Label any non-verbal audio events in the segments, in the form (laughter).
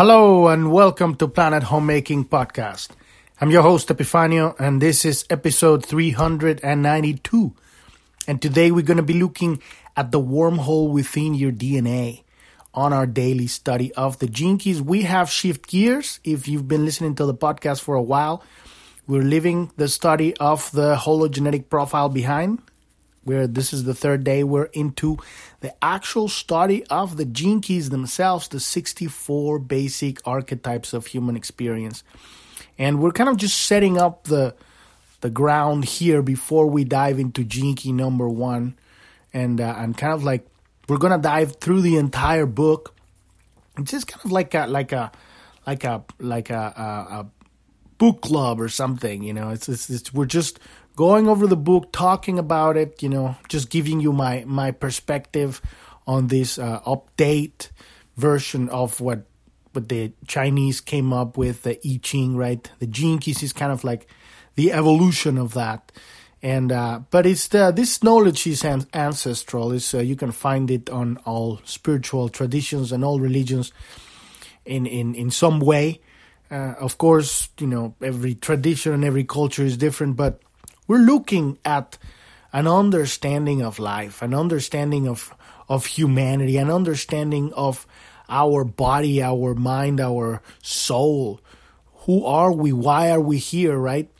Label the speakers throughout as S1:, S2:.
S1: Hello and welcome to Planet Homemaking Podcast. I'm your host Epifanio and this is episode 392. And today we're going to be looking at the wormhole within your DNA on our daily study of the keys. We have shift gears. If you've been listening to the podcast for a while, we're leaving the study of the hologenetic profile behind. Where this is the third day, we're into the actual study of the gene keys themselves, the 64 basic archetypes of human experience. And we're kind of just setting up the the ground here before we dive into gene key number one. And uh, I'm kind of like we're gonna dive through the entire book. It's just kind of like a like a like a like a, a, a book club or something. You know, it's, it's, it's we're just going over the book, talking about it. You know, just giving you my my perspective on this uh, update version of what what the Chinese came up with, the I Ching, right? The keys is kind of like the evolution of that. And uh, but it's the, this knowledge is an- ancestral. Is uh, you can find it on all spiritual traditions and all religions in in in some way. Uh, of course, you know every tradition and every culture is different, but we're looking at an understanding of life, an understanding of of humanity, an understanding of our body, our mind, our soul. Who are we? Why are we here? Right?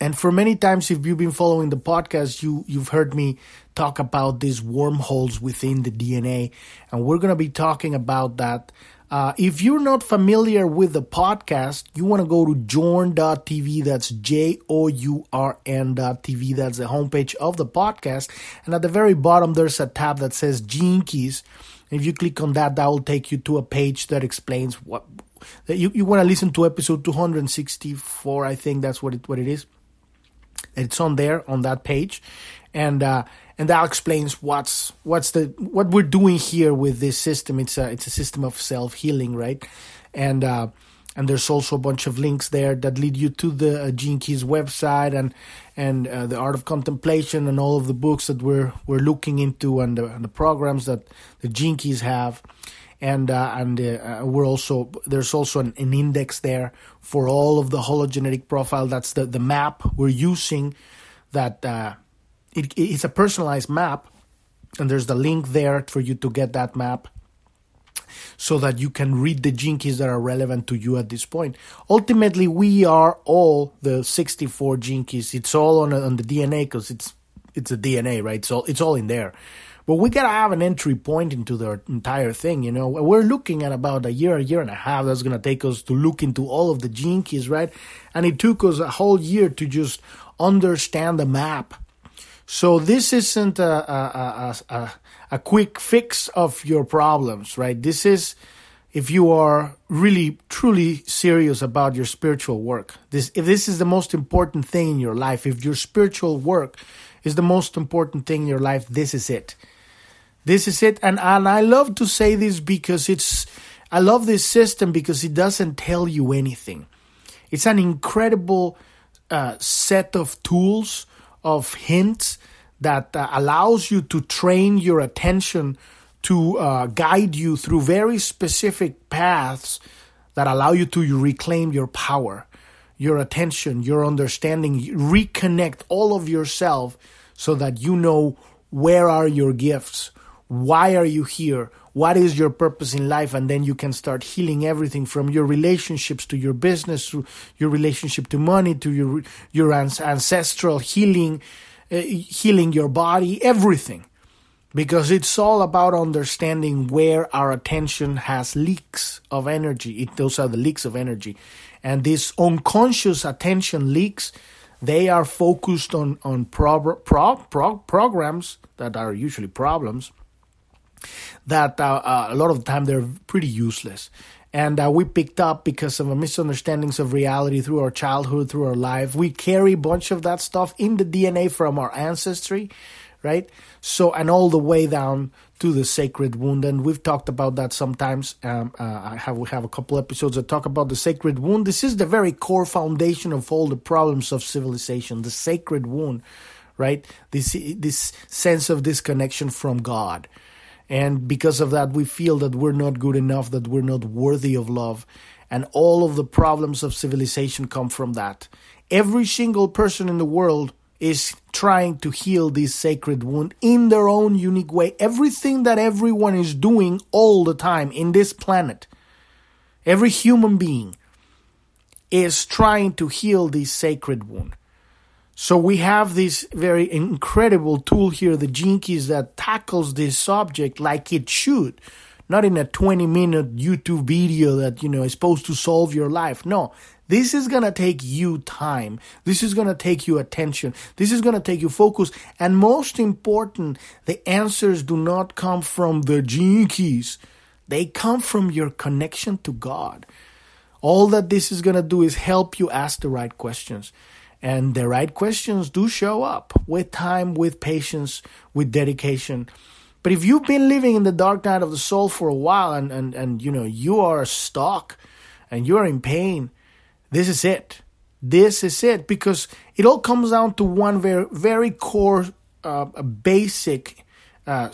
S1: And for many times, if you've been following the podcast, you you've heard me talk about these wormholes within the DNA, and we're gonna be talking about that. Uh, if you're not familiar with the podcast, you want to go to journ.tv. That's J O U R N.tv. That's the homepage of the podcast. And at the very bottom, there's a tab that says Gene Keys. If you click on that, that will take you to a page that explains what that you, you want to listen to episode 264. I think that's what it what it is. It's on there on that page, and uh, and that explains what's what's the what we're doing here with this system. It's a it's a system of self healing, right? And uh, and there's also a bunch of links there that lead you to the uh, Gene Keys website and and uh, the Art of Contemplation and all of the books that we're we're looking into and the, and the programs that the Gene Keys have and uh, and uh, we're also there's also an, an, index there for all of the hologenetic profile. That's the the map we're using. That uh, it, it's a personalized map, and there's the link there for you to get that map. So that you can read the gene keys that are relevant to you at this point. Ultimately, we are all the 64 gene keys. It's all on, on the DNA because it's it's a DNA, right? So it's all in there. But we gotta have an entry point into the entire thing, you know. We're looking at about a year, a year and a half that's gonna take us to look into all of the gene keys, right? And it took us a whole year to just understand the map. So this isn't a, a, a, a, quick fix of your problems, right? This is if you are really truly serious about your spiritual work. This if this is the most important thing in your life, if your spiritual work is the most important thing in your life, this is it. This is it. And, and I love to say this because it's, I love this system because it doesn't tell you anything. It's an incredible uh, set of tools, of hints that uh, allows you to train your attention to uh, guide you through very specific paths that allow you to reclaim your power, your attention, your understanding, reconnect all of yourself so that you know where are your gifts, why are you here? What is your purpose in life? And then you can start healing everything from your relationships to your business, to your relationship to money, to your your ancestral healing, uh, healing your body, everything. Because it's all about understanding where our attention has leaks of energy. It, those are the leaks of energy. And these unconscious attention leaks, they are focused on, on pro, pro, pro, programs that are usually problems that uh, uh, a lot of the time they're pretty useless. And uh, we picked up because of misunderstandings of reality through our childhood, through our life. We carry a bunch of that stuff in the DNA from our ancestry, right? So, and all the way down to the sacred wound. And we've talked about that sometimes. Um, uh, I have, we have a couple episodes that talk about the sacred wound. This is the very core foundation of all the problems of civilization, the sacred wound, right? This, this sense of disconnection from God And because of that, we feel that we're not good enough, that we're not worthy of love. And all of the problems of civilization come from that. Every single person in the world is trying to heal this sacred wound in their own unique way. Everything that everyone is doing all the time in this planet, every human being is trying to heal this sacred wound. So we have this very incredible tool here, the Keys, that tackles this subject like it should. Not in a 20 minute YouTube video that, you know, is supposed to solve your life. No, this is going to take you time. This is going to take you attention. This is going to take you focus. And most important, the answers do not come from the keys. They come from your connection to God. All that this is going to do is help you ask the right questions. And the right questions do show up with time, with patience, with dedication. But if you've been living in the dark night of the soul for a while and, and, and you know you are stuck and you're in pain, this is it. This is it because it all comes down to one very very core uh, basic uh,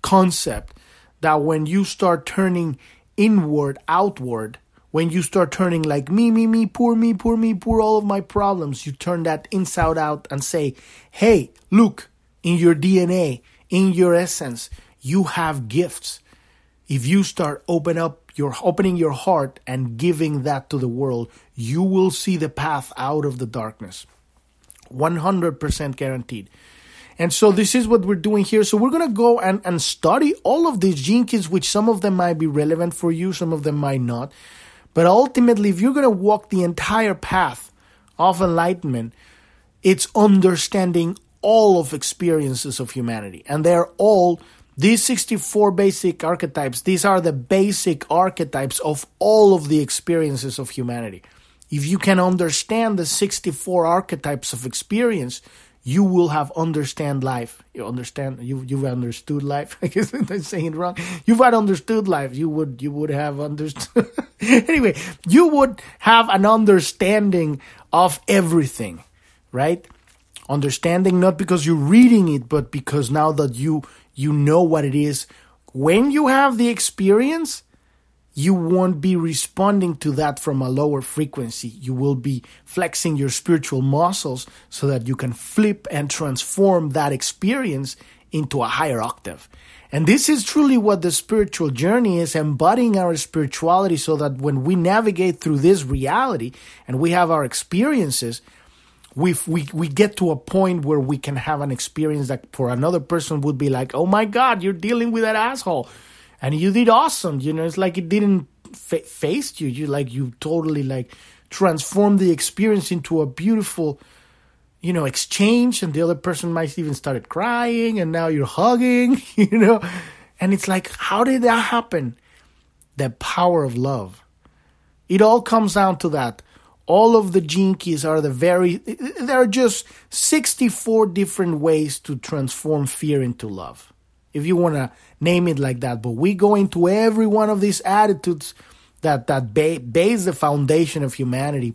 S1: concept that when you start turning inward, outward, when you start turning like me, me, me, poor me, poor me, poor all of my problems, you turn that inside out and say, hey, look, in your DNA, in your essence, you have gifts. If you start open up your opening your heart and giving that to the world, you will see the path out of the darkness. 100% guaranteed. And so this is what we're doing here. So we're going to go and, and study all of these gene keys, which some of them might be relevant for you, some of them might not. But ultimately, if you're going to walk the entire path of enlightenment, it's understanding all of experiences of humanity. And they're all these 64 basic archetypes, these are the basic archetypes of all of the experiences of humanity. If you can understand the 64 archetypes of experience, you will have understand life. You understand you you've understood life. (laughs) I guess I'm saying it wrong. You've had understood life. You would you would have understood (laughs) (laughs) anyway, you would have an understanding of everything, right? Understanding not because you're reading it, but because now that you you know what it is, when you have the experience, you won't be responding to that from a lower frequency. You will be flexing your spiritual muscles so that you can flip and transform that experience into a higher octave. And this is truly what the spiritual journey is embodying our spirituality so that when we navigate through this reality and we have our experiences, we we we get to a point where we can have an experience that for another person would be like, "Oh my god, you're dealing with that asshole." and you did awesome. You know, it's like it didn't fa- face you. You like you totally like transformed the experience into a beautiful, you know, exchange, and the other person might even started crying, and now you're hugging. (laughs) You know, and it's like, how did that happen? The power of love. It all comes down to that. All of the keys are the very, there are just 64 different ways to transform fear into love if you want to name it like that. But we go into every one of these attitudes that that ba- base the foundation of humanity,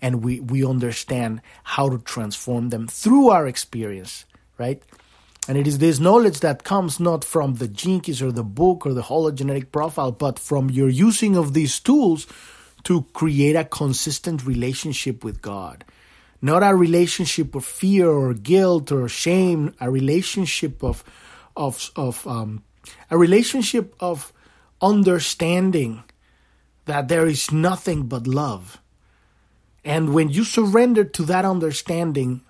S1: and we we understand how to transform them through our experience, right? And it is this knowledge that comes not from the keys or the book or the hologenetic profile, but from your using of these tools to create a consistent relationship with God. Not a relationship of fear or guilt or shame, a relationship of of of um, a relationship of understanding that there is nothing but love. And when you surrender to that understanding,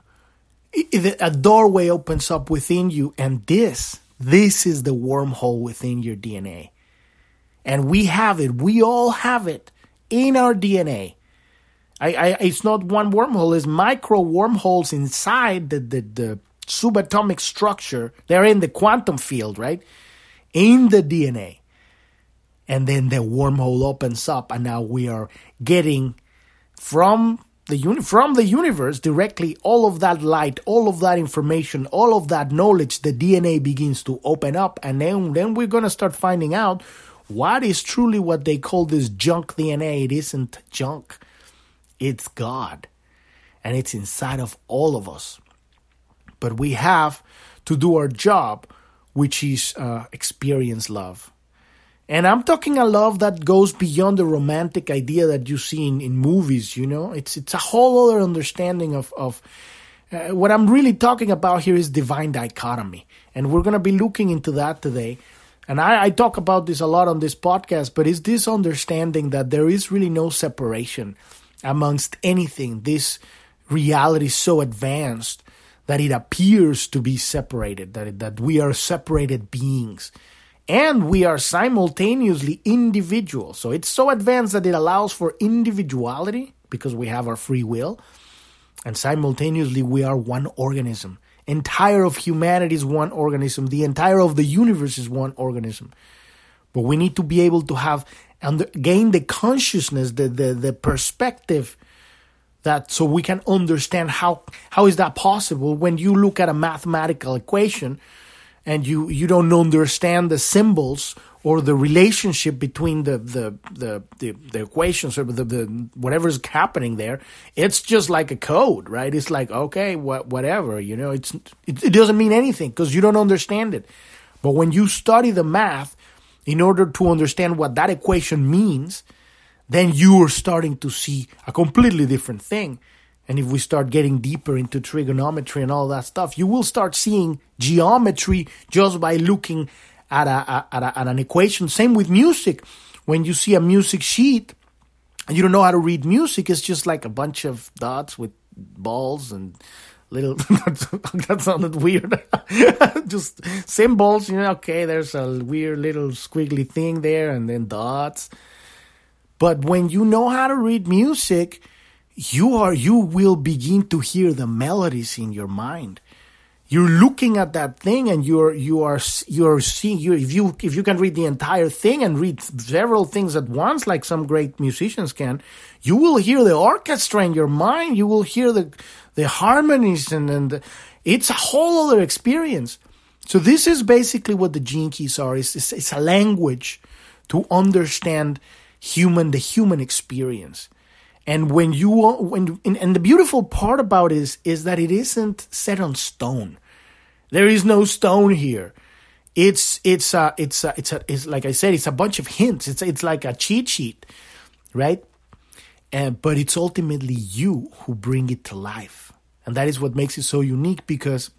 S1: a doorway opens up within you, and this, this is the wormhole within your DNA. And we have it. We all have it in our DNA. I, I, it's not one wormhole, it's micro wormholes inside the, the, the subatomic structure. They're in the quantum field, right? In the DNA. And then the wormhole opens up, and now we are getting from the uni- from the universe directly all of that light, all of that information, all of that knowledge. The DNA begins to open up, and then then we're gonna start finding out what is truly what they call this junk DNA. It isn't junk. It's God. And it's inside of all of us. But we have to do our job which is uh, experience love. And I'm talking a love that goes beyond the romantic idea that you see in, in movies, you know? It's, it's a whole other understanding of, of uh, what I'm really talking about here is divine dichotomy. And we're going to be looking into that today. And I, I talk about this a lot on this podcast, but it's this understanding that there is really no separation amongst anything. This reality is so advanced that it appears to be separated, that, that we are separated beings and we are simultaneously individual. So it's so advanced that it allows for individuality because we have our free will, and simultaneously we are one organism. Entire of humanity is one organism. The entire of the universe is one organism. But we need to be able to have and gain the consciousness, the, the, the perspective that so we can understand how how is that possible when you look at a mathematical equation and you you don't understand the symbols or the relationship between the the the the, the equations or the, the whatever's happening there it's just like a code right? It's like okay what whatever you know? It's it, it doesn't mean anything because you don't understand it. But when you study the math in order to understand what that equation means then you are starting to see a completely different thing and if we start getting deeper into trigonometry and all that stuff, you will start seeing geometry just by looking at, a, at, a, at an equation. Same with music. When you see a music sheet and you don't know how to read music, it's just like a bunch of dots with balls and little (laughs) that sounded weird (laughs) just symbols you know okay there's a weird little squiggly thing there and then dots but when you know how to read music you are you will begin to hear the melodies in your mind. You're looking at that thing and you're you are you're seeing you if you if you can read the entire thing and read several things at once like some great musicians can you will hear the orchestra in your mind. You will hear the the harmonies and and the, it's a whole other experience. So this is basically what the gene keys are. It's, it's, it's a language to understand human the human experience and when you when and the beautiful part about it is is that it isn't set on stone. There is no stone here. It's it's a it's a, it's a, it's like I said, it's a bunch of hints. It's it's like a cheat sheet, right? And but it's ultimately you who bring it to life, and that is what makes it so unique because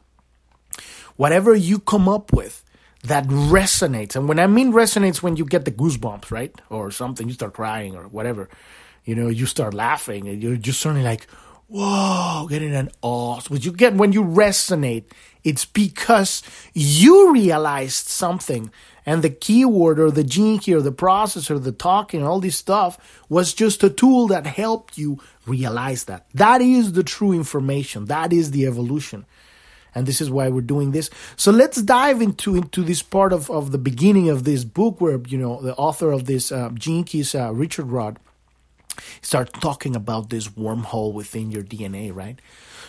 S1: whatever you come up with that resonates, and when I mean resonates, when you get the goosebumps, right, or something, you start crying or whatever you know, you start laughing and you're just suddenly like, whoa, getting an awe. What you get when you resonate, it's because you realized something. And the keyword or the gene key or the processor, the talking, all this stuff was just a tool that helped you realize that. That is the true information. That is the evolution. And this is why we're doing this. So let's dive into into this part of, of the beginning of this book where, you know, the author of this uh, gene uh, Richard Rudd, start talking about this wormhole within your DNA, right?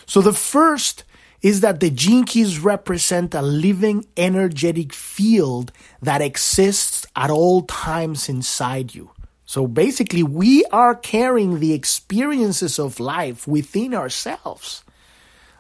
S1: So the first is that the gene keys represent a living energetic field that exists at all times inside you. So basically, we are carrying the experiences of life within ourselves.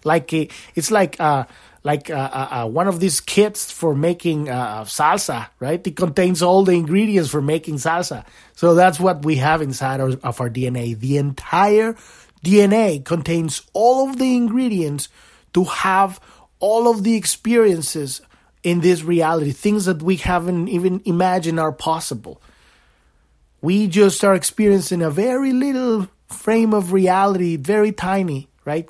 S1: Like a, it's like uh, like uh, uh, uh, one of these kits for making uh, salsa, right? It contains all the ingredients for making salsa. So that's what we have inside of, of our DNA. The entire DNA contains all of the ingredients to have all of the experiences in this reality, things that we haven't even imagined are possible. We just are experiencing a very little frame of reality, very tiny, right?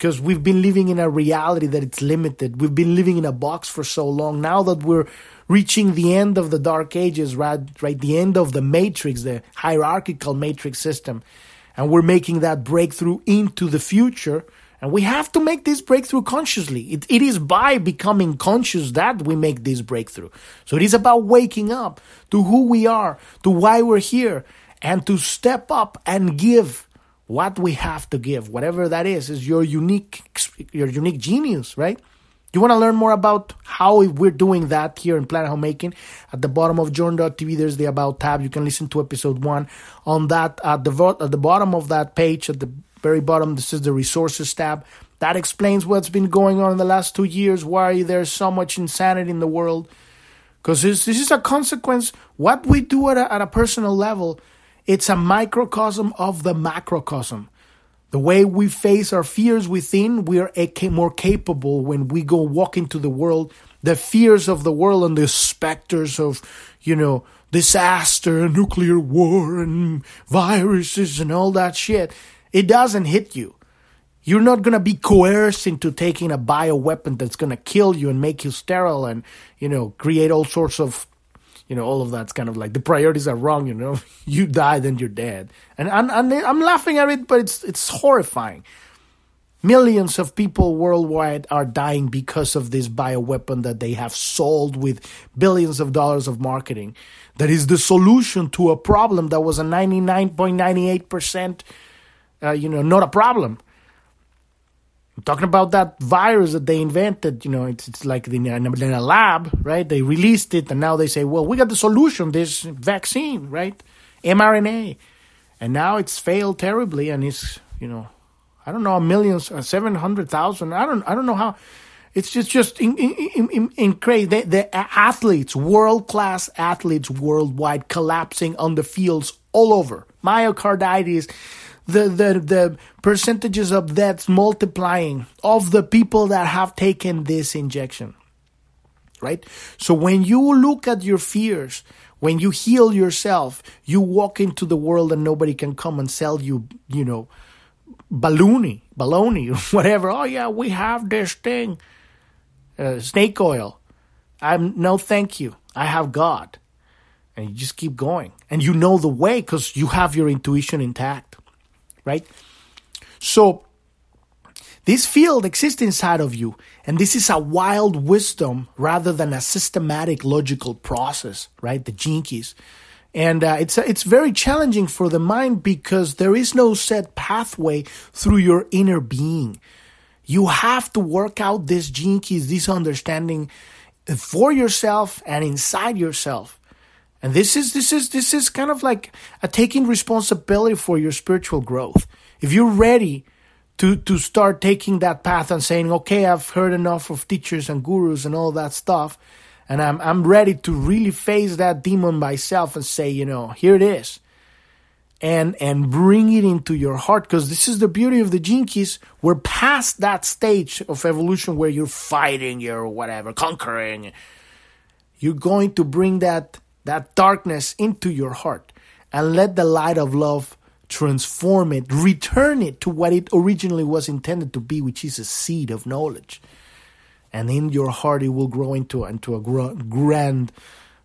S1: Because we've been living in a reality that it's limited. We've been living in a box for so long. Now that we're reaching the end of the dark ages, right, right, the end of the matrix, the hierarchical matrix system, and we're making that breakthrough into the future. And we have to make this breakthrough consciously. It, it is by becoming conscious that we make this breakthrough. So it is about waking up to who we are, to why we're here, and to step up and give what we have to give, whatever that is, is your unique, your unique genius, right? You want to learn more about how we're doing that here in Planet Homemaking? At the bottom of Journ.tv, there's the About tab. You can listen to episode one. On that, at the at the bottom of that page, at the very bottom, this is the Resources tab. That explains what's been going on in the last two years, why there's so much insanity in the world. Because this, this is a consequence. What we do at a, at a personal level, it's a microcosm of the macrocosm. The way we face our fears within, we are more capable when we go walk into the world. The fears of the world and the specters of, you know, disaster, nuclear war, and viruses and all that shit, it doesn't hit you. You're not going to be coerced into taking a bioweapon that's going to kill you and make you sterile and, you know, create all sorts of, you know, all of that's kind of like the priorities are wrong, you know. (laughs) you die, then you're dead. And I'm, I'm, I'm laughing at it, but it's, it's horrifying. Millions of people worldwide are dying because of this bioweapon that they have sold with billions of dollars of marketing. That is the solution to a problem that was a 99.98%, uh, you know, not a problem. I'm talking about that virus that they invented, you know, it's, it's like in a, in a lab, right? They released it and now they say, well, we got the solution, this vaccine, right? mRNA. And now it's failed terribly and it's, you know, I don't know, millions, uh, seven hundred thousand. I don't, I don't know how. It's just, just in, in, in, in crazy. The, the athletes, world class athletes worldwide, collapsing on the fields all over. Myocarditis, the the the percentages of deaths multiplying of the people that have taken this injection. Right. So when you look at your fears, when you heal yourself, you walk into the world and nobody can come and sell you, you know baloney, baloney, (laughs) whatever. Oh yeah, we have this thing, uh, snake oil. I'm no, thank you. I have God, and you just keep going, and you know the way because you have your intuition intact, right? So this field exists inside of you, and this is a wild wisdom rather than a systematic logical process, right? The gene keys. and uh, it's it's very challenging for the mind because there is no set pathway through your inner being. You have to work out this gene keys, this understanding for yourself and inside yourself. And this is this is this is kind of like a taking responsibility for your spiritual growth. If you're ready to to start taking that path and saying, "Okay, I've heard enough of teachers and gurus and all that stuff," and I'm I'm ready to really face that demon myself and say, you know, here it is. And and bring it into your heart because this is the beauty of the gene keys. We're past that stage of evolution where you're fighting, you're whatever, conquering. You're going to bring that that darkness into your heart and let the light of love transform it, return it to what it originally was intended to be, which is a seed of knowledge. And in your heart it will grow into into a grand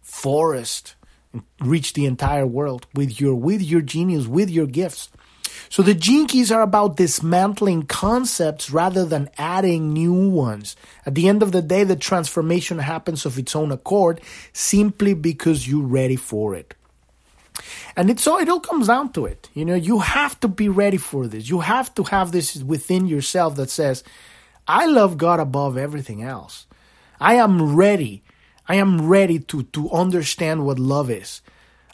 S1: forest and reach the entire world with your with your genius with your gifts so the keys are about dismantling concepts rather than adding new ones at the end of the day the transformation happens of its own accord simply because you're ready for it and it's all it all comes down to it you know you have to be ready for this you have to have this within yourself that says I love God above everything else. I am ready. I am ready to, to understand what love is.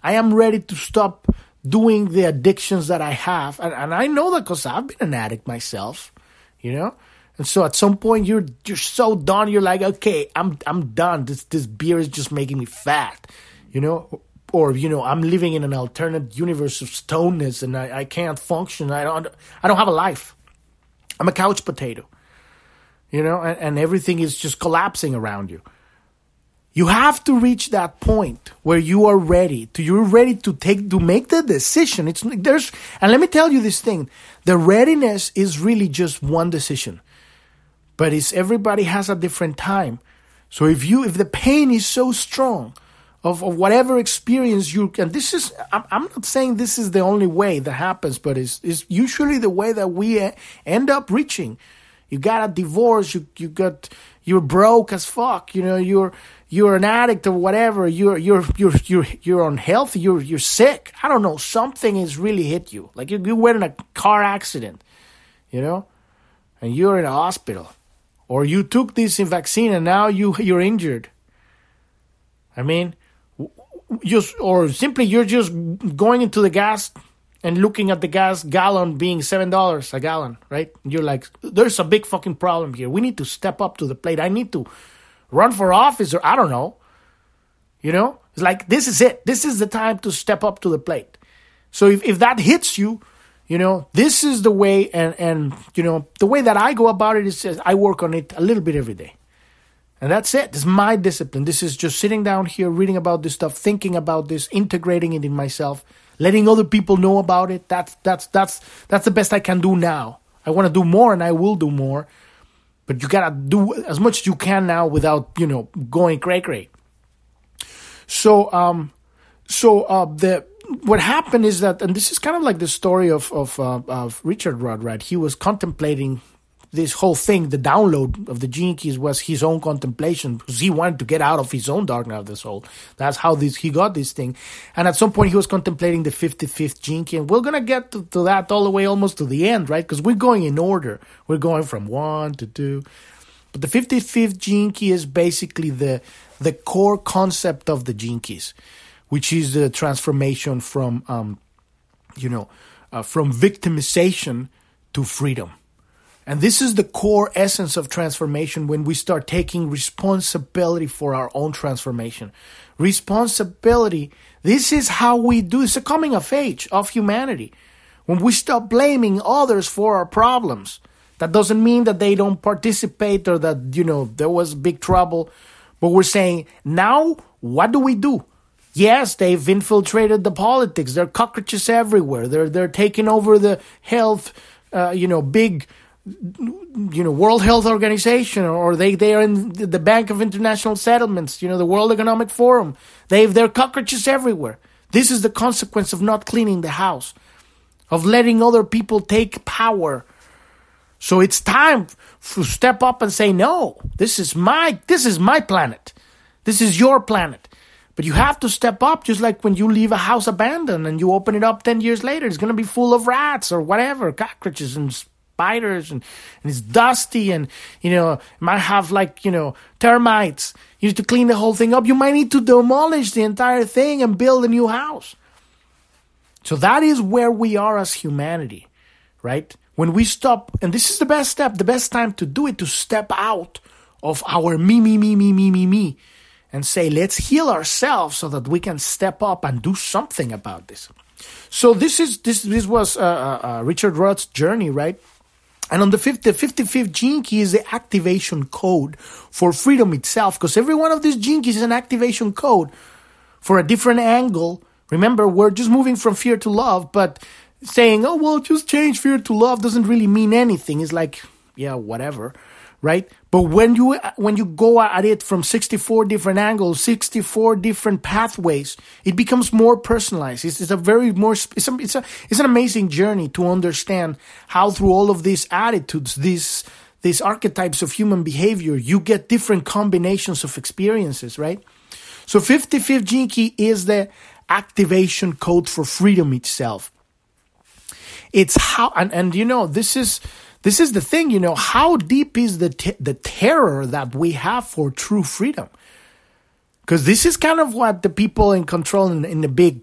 S1: I am ready to stop doing the addictions that I have. And, and I know that because I've been an addict myself, you know? And so at some point you're you're so done, you're like, okay, I'm I'm done. This this beer is just making me fat, you know? Or, you know, I'm living in an alternate universe of stoneness and I, I can't function. I don't I don't have a life. I'm a couch potato you know, and, and everything is just collapsing around you. You have to reach that point where you are ready to you're ready to take to make the decision. It's there's and let me tell you this thing. The readiness is really just one decision. But it's everybody has a different time. So if you if the pain is so strong of, of whatever experience you and this is I'm, I'm not saying this is the only way that happens, but it's, it's usually the way that we end up reaching you got a divorce, you you got you're broke as fuck, you know, you're you're an addict or whatever, you're you're you're you're you're unhealthy, you're you're sick. I don't know, something has really hit you. Like you, you were in a car accident, you know, and you're in a hospital. Or you took this vaccine and now you you're injured. I mean, just or simply you're just going into the gas and looking at the gas gallon being seven dollars a gallon, right? You're like, there's a big fucking problem here. We need to step up to the plate. I need to run for office, or I don't know. You know, it's like this is it. This is the time to step up to the plate. So if, if that hits you, you know, this is the way, and and you know, the way that I go about it is I work on it a little bit every day. And that's it. Is my discipline. This is just sitting down here, reading about this stuff, thinking about this, integrating it in myself, letting other people know about it. That's that's that's that's the best I can do now. I want to do more, and I will do more. But you gotta do as much as you can now without you know going cray cray. So um, so uh, the what happened is that, and this is kind of like the story of of uh, of Richard Rudd, right? He was contemplating this whole thing, the download of the gene keys was his own contemplation because he wanted to get out of his own dark night of the soul. That's how this he got this thing. And at some point he was contemplating the 55th gene key. And we're going to get to that all the way almost to the end, right? Because we're going in order. We're going from one to two. But the 55th gene key is basically the, the core concept of the gene keys, which is the transformation from, um, you know, uh, from victimization to freedom and this is the core essence of transformation when we start taking responsibility for our own transformation. Responsibility, this is how we do it's a coming of age of humanity. When we stop blaming others for our problems. That doesn't mean that they don't participate or that, you know, there was big trouble. But we're saying, now what do we do? Yes, they've infiltrated the politics. There are cockroaches everywhere. They're they're taking over the health, uh, you know, big you know World Health Organization or they they are in the Bank of International Settlements, you know the World Economic Forum. They have their cockroaches everywhere. This is the consequence of not cleaning the house, of letting other people take power. So it's time to step up and say no. This is my this is my planet. This is your planet. But you have to step up just like when you leave a house abandoned and you open it up 10 years later, it's going to be full of rats or whatever, cockroaches and spiders and, and it's dusty and you know might have like you know termites. You need to clean the whole thing up. You might need to demolish the entire thing and build a new house. So that is where we are as humanity right? When we stop and this is the best step the best time to do it to step out of our me me me me me me me and say let's heal ourselves so that we can step up and do something about this. So this is this this was uh, uh, uh Richard Rudd's journey, right? And on the, 50, the 55th gene key is the activation code for freedom itself, because every one of these keys is an activation code for a different angle. Remember, we're just moving from fear to love, but saying, oh, well, just change fear to love doesn't really mean anything. It's like, yeah, whatever right? But when you when you go at it from 64 different angles, 64 different pathways, it becomes more personalized. It's, it's a very more it's a, it's a it's an amazing journey to understand how through all of these attitudes, these these archetypes of human behavior, you get different combinations of experiences, right? So 55th gene key is the activation code for freedom itself. It's how and and you know this is this is the thing, you know, how deep is the the terror that we have for true freedom? Because this is kind of what the people in control in, in the big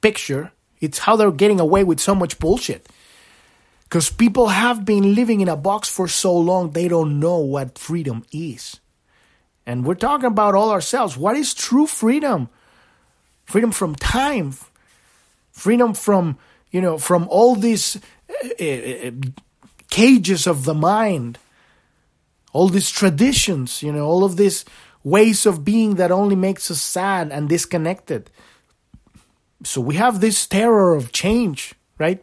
S1: picture, it's how they're getting away with so much bullshit. Because people have been living in a box for so long, they don't know what freedom is. And we're talking about all ourselves. What is true freedom? Freedom from time, freedom from, you know, from all these uh, cages of the mind, all these traditions, you know, all of these ways of being that only makes us sad and disconnected. So we have this terror of change, right?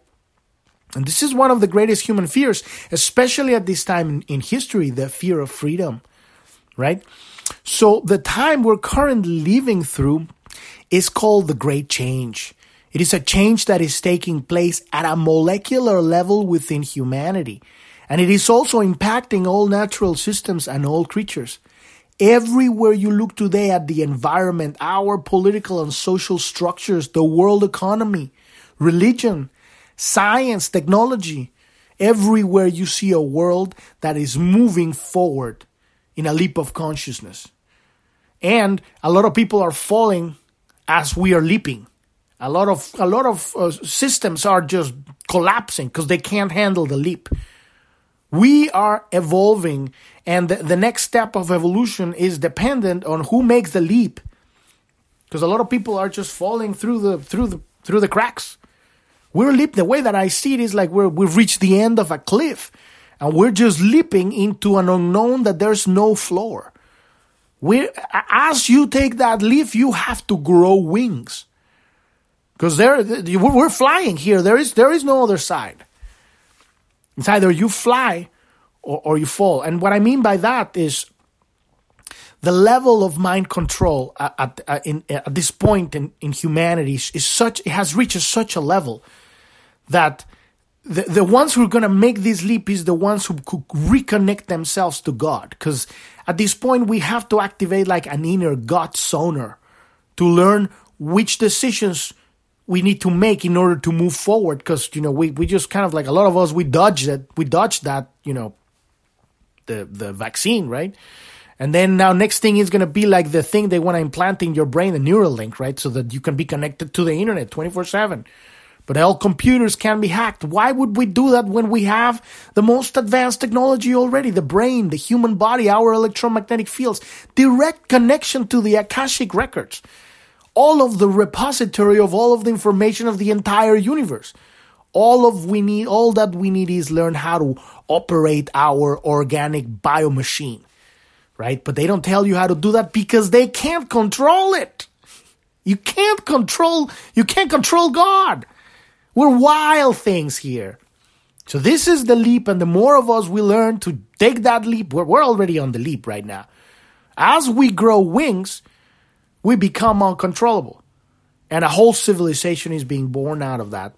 S1: And this is one of the greatest human fears, especially at this time in, history, the fear of freedom, right? So the time we're currently living through is called the Great Change. It is a change that is taking place at a molecular level within humanity. And it is also impacting all natural systems and all creatures. Everywhere you look today at the environment, our political and social structures, the world economy, religion, science, technology, everywhere you see a world that is moving forward in a leap of consciousness. And a lot of people are falling as we are leaping A lot of a lot of uh, systems are just collapsing because they can't handle the leap. We are evolving, and the, the next step of evolution is dependent on who makes the leap. Because a lot of people are just falling through the through the through the cracks. We're leap. The way that I see it is like we're we've reached the end of a cliff, and we're just leaping into an unknown that there's no floor. We, as you take that leap, you have to grow wings, because there we're flying here. There is there is no other side. It's either you fly or, or you fall. And what I mean by that is the level of mind control at, at, at, in, uh, at this point in, in humanity is, is, such, it has reached such a level that the, the ones who are going to make this leap is the ones who could reconnect themselves to God. Because at this point, we have to activate like an inner God sonar to learn which decisions we need to make in order to move forward. Because, you know, we, we just kind of like a lot of us, we dodged it. We dodged that, you know, the, the vaccine, right? And then now next thing is going to be like the thing they want to implant in your brain, the Neuralink, right? So that you can be connected to the internet 24 7. But all computers can be hacked. Why would we do that when we have the most advanced technology already? The brain, the human body, our electromagnetic fields, direct connection to the Akashic records, all of the repository of all of the information of the entire universe. All of we need, all that we need is learn how to operate our organic biomachine, right? But they don't tell you how to do that because they can't control it. You can't control, you can't control God. We're wild things here. So this is the leap, and the more of us we learn to take that leap, we're, we're already on the leap right now. As we grow wings, we become uncontrollable. And a whole civilization is being born out of that.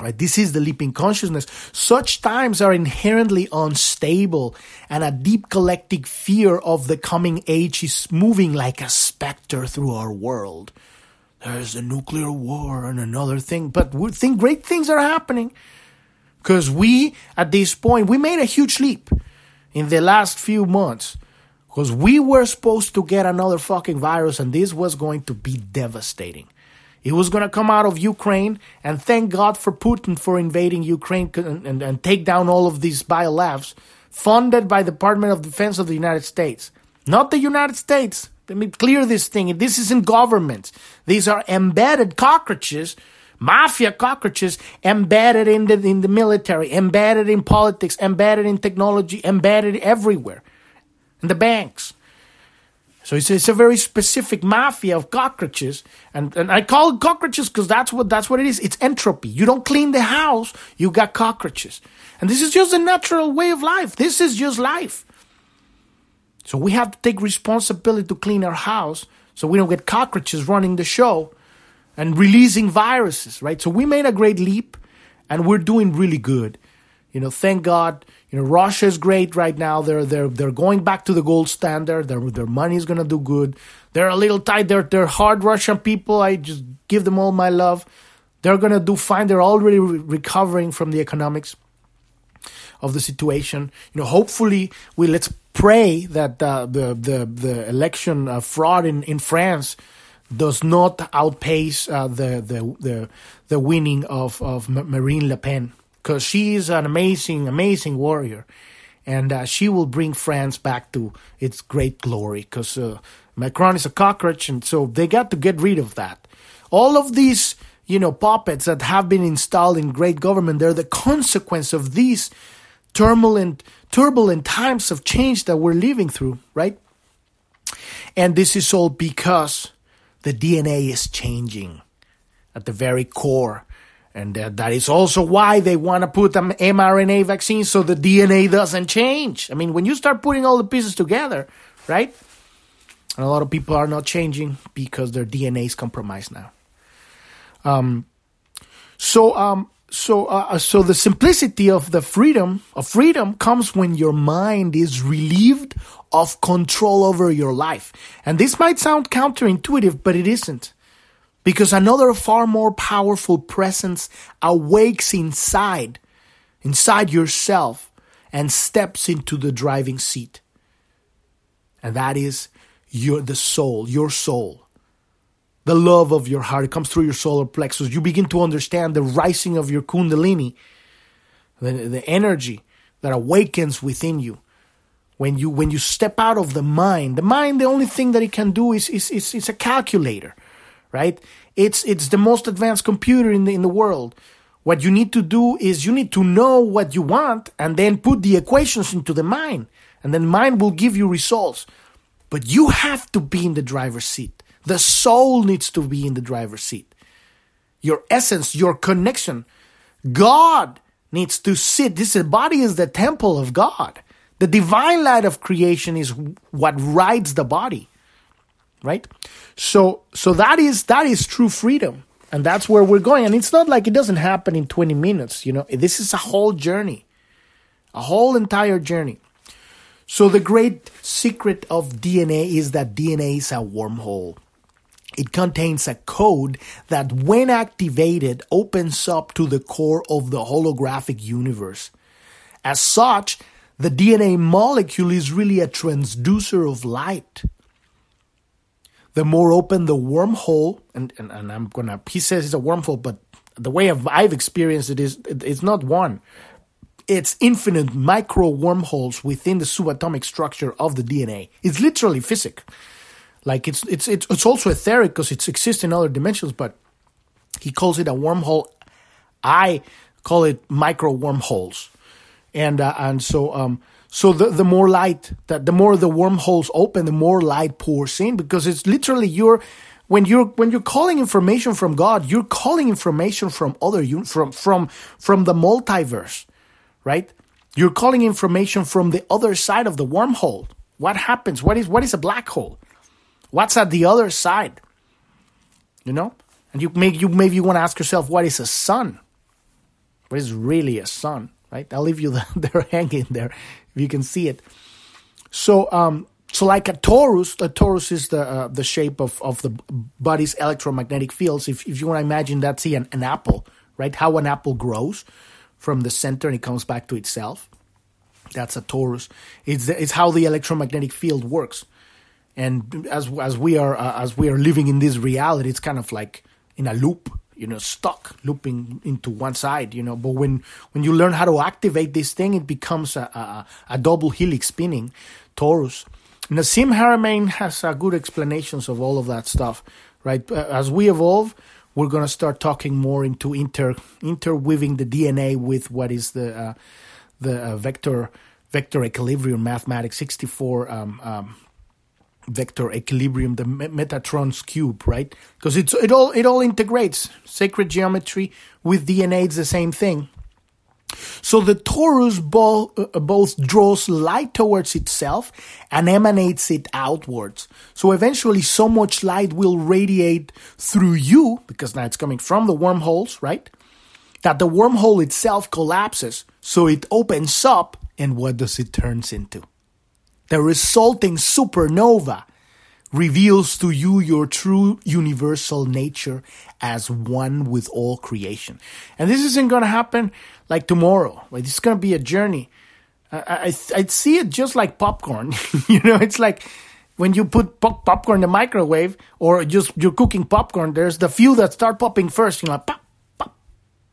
S1: Right? This is the leaping consciousness. Such times are inherently unstable, and a deep collective fear of the coming age is moving like a specter through our world there's a nuclear war and another thing, but we think great things are happening because we, at this point, we made a huge leap in the last few months because we were supposed to get another fucking virus and this was going to be devastating. It was going to come out of Ukraine, and thank God for Putin for invading Ukraine and, and, and take down all of these biolabs funded by the Department of Defense of the United States. Not the United States, let me clear this thing. This isn't government. These are embedded cockroaches, mafia cockroaches embedded in the, in the military, embedded in politics, embedded in technology, embedded everywhere. The banks. So it's, it's a very specific mafia of cockroaches. And, and I call it cockroaches because that's what, that's what it is. It's entropy. You don't clean the house, you got cockroaches. And this is just a natural way of life. This is just life. So we have to take responsibility to clean our house so we don't get cockroaches running the show and releasing viruses, right? So we made a great leap and we're doing really good. You know, thank God. You know, Russia is great right now. They're they're they're going back to the gold standard. Their their money is gonna do good. They're a little tight. They're they're hard Russian people. I just give them all my love. They're gonna do fine. They're already re- recovering from the economics of the situation. You know, hopefully we let's pray that uh, the the the election uh, fraud in in France does not outpace uh, the the the the winning of of Marine Le Pen because she is an amazing amazing warrior, and uh, she will bring France back to its great glory. Because uh, Macron is a cockroach, and so they got to get rid of that. All of these you know puppets that have been installed in great government, they're the consequence of these turbulent, turbulent times of change that we're living through, right? And this is all because the DNA is changing at the very core. And uh, that is also why they want to put an mRNA vaccine so the DNA doesn't change. I mean, when you start putting all the pieces together, right? And a lot of people are not changing because their DNA is compromised now. Um, so um, so uh, uh, so the simplicity of the freedom of freedom comes when your mind is relieved of control over your life and this might sound counterintuitive but it isn't because another far more powerful presence awakes inside inside yourself and steps into the driving seat and that is your the soul your soul the love of your heart. It comes through your solar plexus. You begin to understand the rising of your kundalini, the, the energy that awakens within you. When you when you step out of the mind, the mind, the only thing that it can do is is, is, is a calculator, right? It's it's the most advanced computer in the in the world. What you need to do is you need to know what you want and then put the equations into the mind, and then mind will give you results. But you have to be in the driver's seat. The soul needs to be in the driver's seat. Your essence, your connection. God needs to sit. This body is the temple of God. The divine light of creation is what rides the body. Right? So so that is that is true freedom. And that's where we're going. And it's not like it doesn't happen in 20 minutes, you know. This is a whole journey. A whole entire journey. So the great secret of DNA is that DNA is a wormhole. It contains a code that, when activated, opens up to the core of the holographic universe. As such, the DNA molecule is really a transducer of light. The more open the wormhole, and, and, and I'm gonna, he says it's a wormhole, but the way I've, I've experienced it is it's not one. It's infinite micro wormholes within the subatomic structure of the DNA. It's literally physics. Like it's it's it's, it's also etheric because it exists in other dimensions, but he calls it a wormhole. I call it micro wormholes, and uh, and so um so the the more light that the more the wormholes open, the more light pours in because it's literally your when you're when you're calling information from God, you're calling information from other from from from the multiverse, right? You're calling information from the other side of the wormhole. What happens? What is what is a black hole? What's at the other side? You know? And you make you maybe you want to ask yourself, what is a sun? What is really a sun? Right? I'll leave you (laughs) there hanging there you can see it. So um so like a torus, the torus is the uh, the shape of, of the body's electromagnetic fields. If if you want to imagine that, see an, an apple, right? How an apple grows from the center and it comes back to itself. That's a torus. It's it's how the electromagnetic field works and as as we are uh, as we are living in this reality it's kind of like in a loop you know stuck looping into one side you know. But when when you learn how to activate this thing it becomes a, a, a double helix spinning torus. Nassim Haramein has uh, good explanations of all of that stuff right? Uh, as we evolve we're going to start talking more into inter interweaving the DNA with what is the uh, the uh, vector vector equilibrium mathematics 64 um, um, vector equilibrium, the Metatron's cube, right? Because it's it all it all integrates sacred geometry with DNA. It's the same thing. So the torus bo- uh, both draws light towards itself and emanates it outwards. So eventually, so much light will radiate through you because now it's coming from the wormholes, right? That the wormhole itself collapses. So it opens up, and what does it turns into? The resulting supernova reveals to you your true universal nature as one with all creation. And this isn't going to happen like tomorrow. Like this is going to be a journey. I, I I see it just like popcorn. you know, it's like when you put pop- popcorn in the microwave or just you're cooking popcorn. There's the few that start popping first. You know, like pop, pop,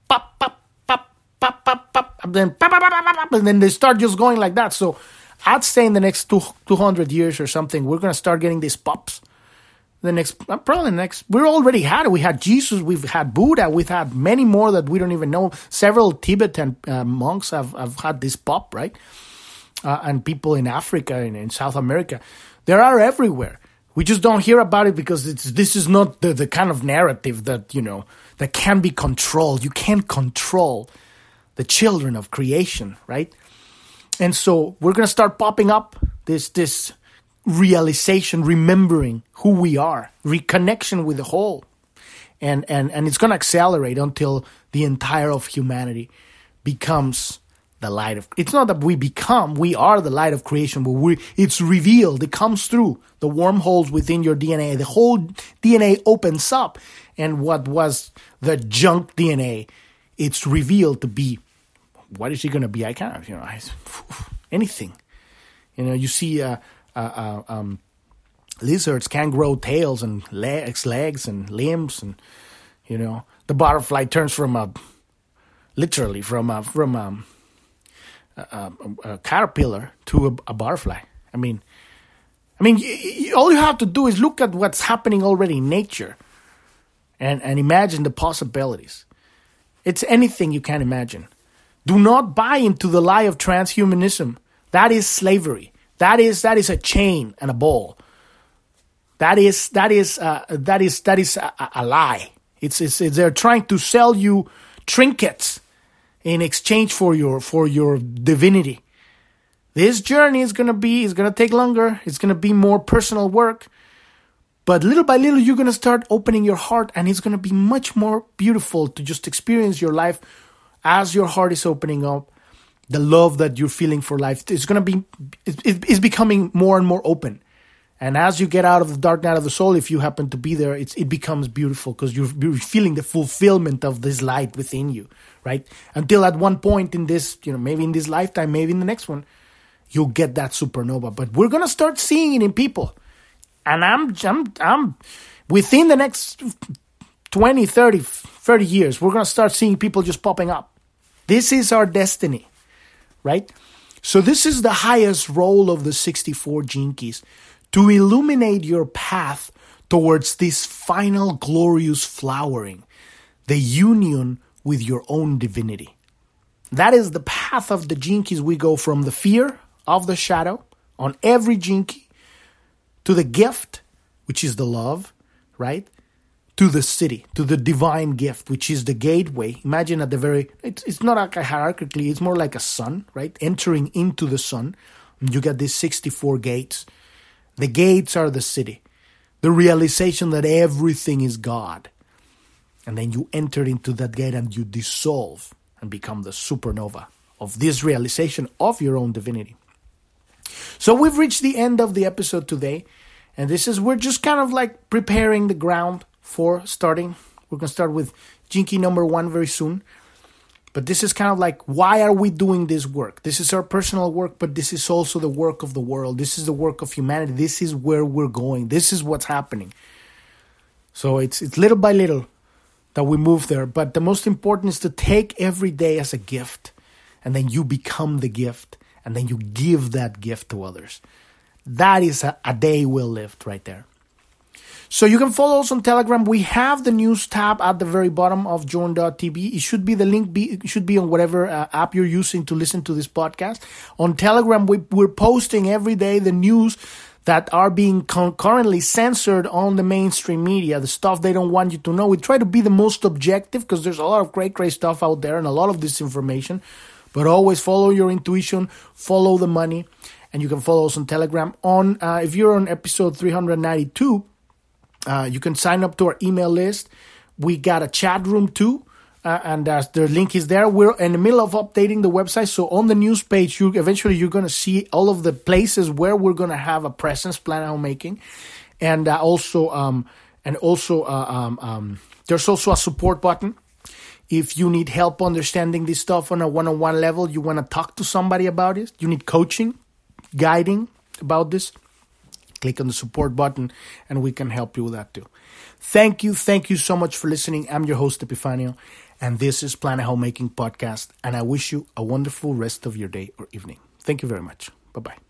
S1: pop, pop, pop, pop, pop, pop, and then pop, pop, pop, pop, pop, and then they start just going like that. So I'd say in the next two, 200 years or something, we're going to start getting these pops. The next, uh, probably next, we already had it. We had Jesus, we've had Buddha, we've had many more that we don't even know. Several Tibetan uh, monks have, have had this pop, right? Uh, and people in Africa and in South America. There are everywhere. We just don't hear about it because this is not the, the kind of narrative that, you know, that can be controlled. You can't control the children of creation, right? And so we're going to start popping up this this realization, remembering who we are, reconnection with the whole. And and and it's going to accelerate until the entire of humanity becomes the light of it's not that we become we are the light of creation but we it's revealed it comes through the wormholes within your dna the whole dna opens up and what was the junk dna it's revealed to be what is he going to be? I can't, you know, I, (sighs) anything. You know, you see uh, uh, uh, um, lizards can grow tails and legs, legs and limbs, and you know the butterfly turns from a literally from a from a, a, a, a caterpillar to a, butterfly. I mean, I mean, all you have to do is look at what's happening already in nature, and and imagine the possibilities. It's anything you can imagine. Do not buy into the lie of transhumanism. That is slavery. That is that is a chain and a ball. That is that is uh, that is that is a, a lie. It's, it's, it's they're trying to sell you trinkets in exchange for your for your divinity. This journey is gonna be is gonna take longer. It's gonna be more personal work. But little by little, you're gonna start opening your heart, and it's gonna be much more beautiful to just experience your life as your heart is opening up. The love that you're feeling for life is gonna be it's becoming more and more open. And as you get out of the dark night of the soul, if you happen to be there, it becomes beautiful because you're, you're, feeling the fulfillment of this light within you, right? Until at one point in this, you know, maybe in this lifetime, maybe in the next one, you'll get that supernova. But we're gonna start seeing it in people, and I'm, I'm, I'm within the next 20, 30, 30 years, we're gonna start seeing people just popping up. This is our destiny, right? So this is the highest role of the 64 Gene Keys to illuminate your path towards this final glorious flowering, the union with your own divinity. That is the path of the Gene Keys. We go from the fear of the shadow on every key to the gift, which is the love, right? To the Siddhi, to the divine gift, which is the gateway. Imagine at the very, it's, it's not like a hierarchically, it's more like a sun, right? Entering into the sun. You get these 64 gates the gates are the Siddhi, The realization that everything is God. And then you enter into that gate and you dissolve and become the supernova of this realization of your own divinity. So we've reached the end of the episode today. And this is, we're just kind of like preparing the ground for starting. We're going to start with Gene Key number one very soon. But this is kind of like, why are we doing this work? This is our personal work, but this is also the work of the world. This is the work of humanity. This is where we're going. This is what's happening. So it's it's little by little that we move there. But the most important is to take every day as a gift, and then you become the gift, and then you give that gift to others. That is a, a day well lived right there. So you can follow us on Telegram. We have the news tab at the very bottom of journ.tv. It should be the link be should be on whatever uh, app you're using to listen to this podcast. On Telegram, we, we're posting every day the news that are being currently censored on the mainstream media, the stuff they don't want you to know. We try to be the most objective because there's a lot of great, great stuff out there and a lot of disinformation. But always follow your intuition, follow the money, and you can follow us on Telegram. On uh, if you're on episode 392, uh, you can sign up to our email list. We got a chat room too. Uh, and uh, the link is there. We're in the middle of updating the website, so on the news page, you eventually you're to see all of the places where we're to have a presence, Planet Homemaking, and uh, also um, and also uh, um, um, there's also a support button. If you need help understanding this stuff on a one-on-one level, you want to talk to somebody about it. You need coaching, guiding about this click on the support button and we can help you with that too. Thank you. Thank you so much for listening. I'm your host, Epifanio, and this is Planet Homemaking Podcast. And I wish you a wonderful rest of your day or evening. Thank you very much. Bye bye.